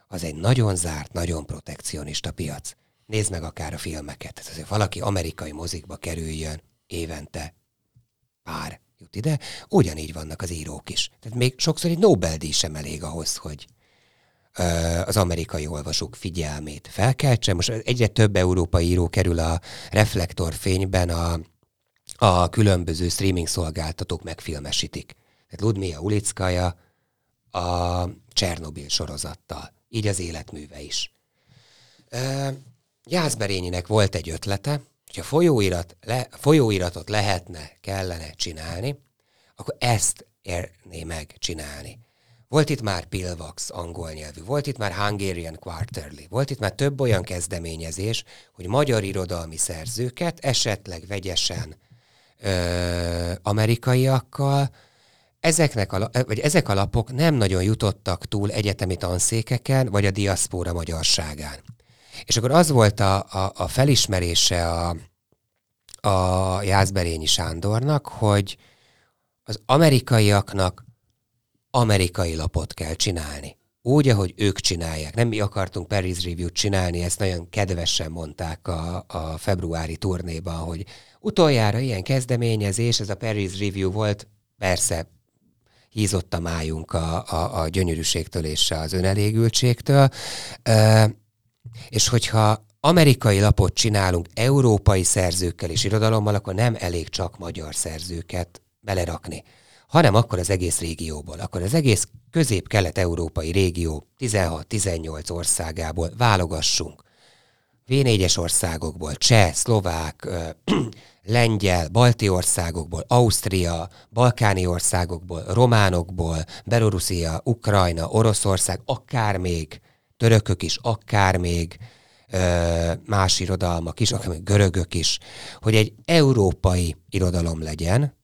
az egy nagyon zárt, nagyon protekcionista piac. Nézd meg akár a filmeket. Tehát azért valaki amerikai mozikba kerüljön évente pár jut ide, ugyanígy vannak az írók is. Tehát még sokszor egy Nobel-díj sem elég ahhoz, hogy, az amerikai olvasók figyelmét felkeltse. Most egyre több európai író kerül a reflektorfényben a, a különböző streaming szolgáltatók megfilmesítik. Tehát Ludmilla Ulickaja a Csernobil sorozattal így az életműve is. Jászberényinek volt egy ötlete, hogyha folyóirat, le, folyóiratot lehetne, kellene csinálni, akkor ezt érné meg csinálni. Volt itt már Pilvax angol nyelvű, volt itt már Hungarian Quarterly, volt itt már több olyan kezdeményezés, hogy magyar irodalmi szerzőket esetleg vegyesen ö, amerikaiakkal, ezeknek a, vagy ezek a lapok nem nagyon jutottak túl egyetemi tanszékeken, vagy a diaszpóra magyarságán. És akkor az volt a, a, a felismerése a, a Jászberényi Sándornak, hogy az amerikaiaknak amerikai lapot kell csinálni. Úgy, ahogy ők csinálják. Nem mi akartunk Paris Review-t csinálni, ezt nagyon kedvesen mondták a, a februári turnéban, hogy utoljára ilyen kezdeményezés, ez a Paris Review volt, persze hízott a májunk a, a, a gyönyörűségtől és az önelégültségtől. És hogyha amerikai lapot csinálunk európai szerzőkkel és irodalommal, akkor nem elég csak magyar szerzőket belerakni, hanem akkor az egész régióból, akkor az egész közép-kelet-európai régió 16-18 országából válogassunk. V4-es országokból, cseh, szlovák, <clears throat> lengyel, balti országokból, Ausztria, balkáni országokból, románokból, Belorusszia, Ukrajna, Oroszország, akár még törökök is, akár még más irodalmak is, akár még görögök is, hogy egy európai irodalom legyen,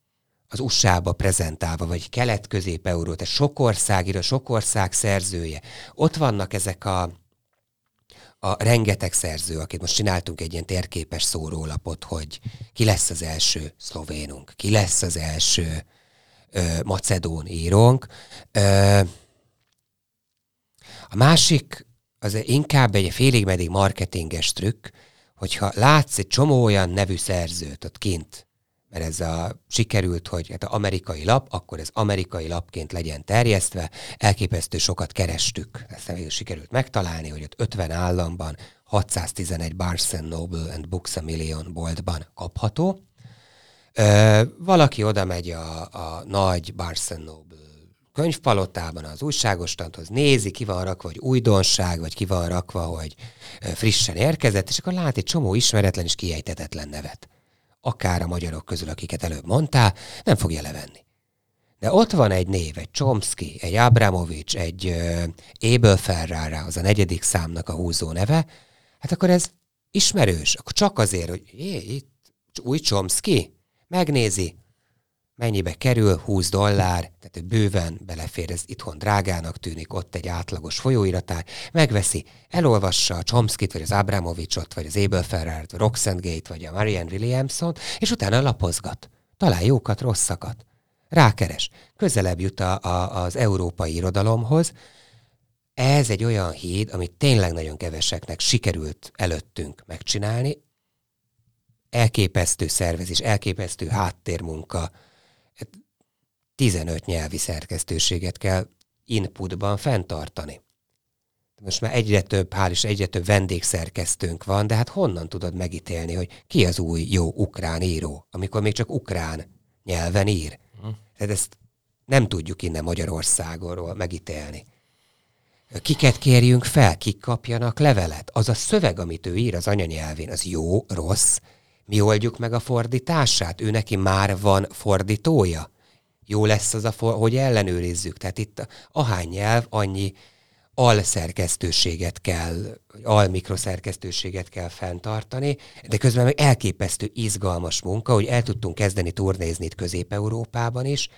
az USA-ba prezentálva, vagy kelet-közép-euró, tehát sok ország, sok ország szerzője. Ott vannak ezek a a rengeteg szerző, akit most csináltunk egy ilyen térképes szórólapot, hogy ki lesz az első szlovénunk, ki lesz az első ö, macedón írónk. Ö, a másik az inkább egy félig meddig marketinges trükk, hogyha látsz egy csomó olyan nevű szerzőt ott kint, mert ez a, sikerült, hogy hát amerikai lap, akkor ez amerikai lapként legyen terjesztve. Elképesztő sokat kerestük. Ezt végül sikerült megtalálni, hogy ott 50 államban 611 Barnes Noble and Books a Million boltban kapható. Ö, valaki oda megy a, a nagy Barnes Noble könyvpalotában az újságostanthoz, nézi, ki van rakva, hogy újdonság, vagy ki van rakva, hogy frissen érkezett, és akkor lát egy csomó ismeretlen és kiejtetetlen nevet akár a magyarok közül, akiket előbb mondtál, nem fogja levenni. De ott van egy név, egy Chomsky, egy Abramovics, egy uh, Abel Ferrara, az a negyedik számnak a húzó neve, hát akkor ez ismerős. Akkor csak azért, hogy jé, itt új Chomsky, megnézi, mennyibe kerül, 20 dollár, tehát bőven belefér, ez itthon drágának tűnik, ott egy átlagos folyóiratár, megveszi, elolvassa a Chomsky-t, vagy az Abramovicsot, vagy az Abel Ferrart, vagy Roxanne Gate, vagy a Marianne Williamson, és utána lapozgat. Talál jókat, rosszakat. Rákeres. Közelebb jut a, a, az európai irodalomhoz. Ez egy olyan híd, amit tényleg nagyon keveseknek sikerült előttünk megcsinálni. Elképesztő szervezés, elképesztő háttérmunka, 15 nyelvi szerkesztőséget kell inputban fenntartani. Most már egyre több, hál' is egyre több vendégszerkesztőnk van, de hát honnan tudod megítélni, hogy ki az új jó ukrán író, amikor még csak ukrán nyelven ír? Uh-huh. Tehát ezt nem tudjuk innen Magyarországról megítélni. Kiket kérjünk fel, kik kapjanak levelet? Az a szöveg, amit ő ír az anyanyelvén, az jó, rossz? Mi oldjuk meg a fordítását? Ő neki már van fordítója? Jó lesz az a, for- hogy ellenőrizzük. Tehát itt ahány nyelv, annyi alszerkesztőséget kell, almikroszerkesztőséget kell fenntartani, de közben meg elképesztő izgalmas munka, hogy el tudtunk kezdeni turnézni itt Közép-Európában is.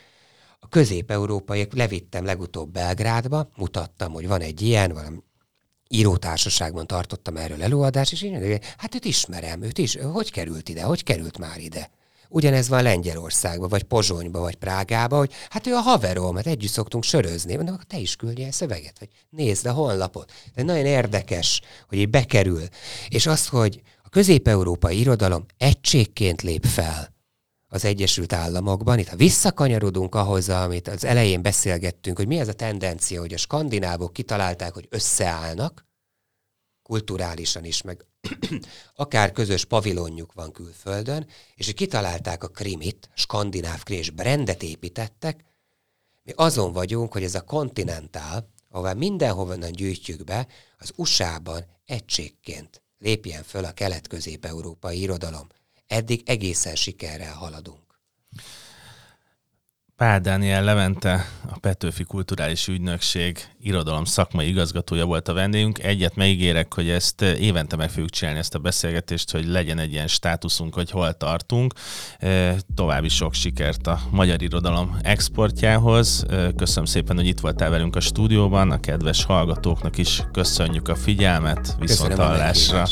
A közép-európaiak levittem legutóbb Belgrádba, mutattam, hogy van egy ilyen, valami írótársaságban tartottam erről előadást, és én hát őt ismerem, őt is, hogy került ide, hogy került már ide? Ugyanez van Lengyelországban, vagy Pozsonyba, vagy Prágába, hogy hát ő a haverom, hát együtt szoktunk sörözni. Mondom, akkor te is küldje el szöveget, vagy nézd a honlapot. De nagyon érdekes, hogy így bekerül. És az, hogy a közép-európai irodalom egységként lép fel az Egyesült Államokban. Itt ha visszakanyarodunk ahhoz, amit az elején beszélgettünk, hogy mi ez a tendencia, hogy a skandinávok kitalálták, hogy összeállnak, kulturálisan is, meg <clears throat> akár közös pavilonjuk van külföldön, és kitalálták a krimit, skandináv krim, és brendet építettek, mi azon vagyunk, hogy ez a kontinentál, ahová mindenhonnan gyűjtjük be, az USA-ban egységként lépjen föl a kelet-közép-európai irodalom. Eddig egészen sikerrel haladunk. Pál Dániel Levente, a Petőfi Kulturális Ügynökség irodalom szakmai igazgatója volt a vendégünk. Egyet megígérek, hogy ezt évente meg fogjuk csinálni ezt a beszélgetést, hogy legyen egy ilyen státuszunk, hogy hol tartunk. További sok sikert a magyar irodalom exportjához. Köszönöm szépen, hogy itt voltál velünk a stúdióban. A kedves hallgatóknak is köszönjük a figyelmet. Viszont hallásra.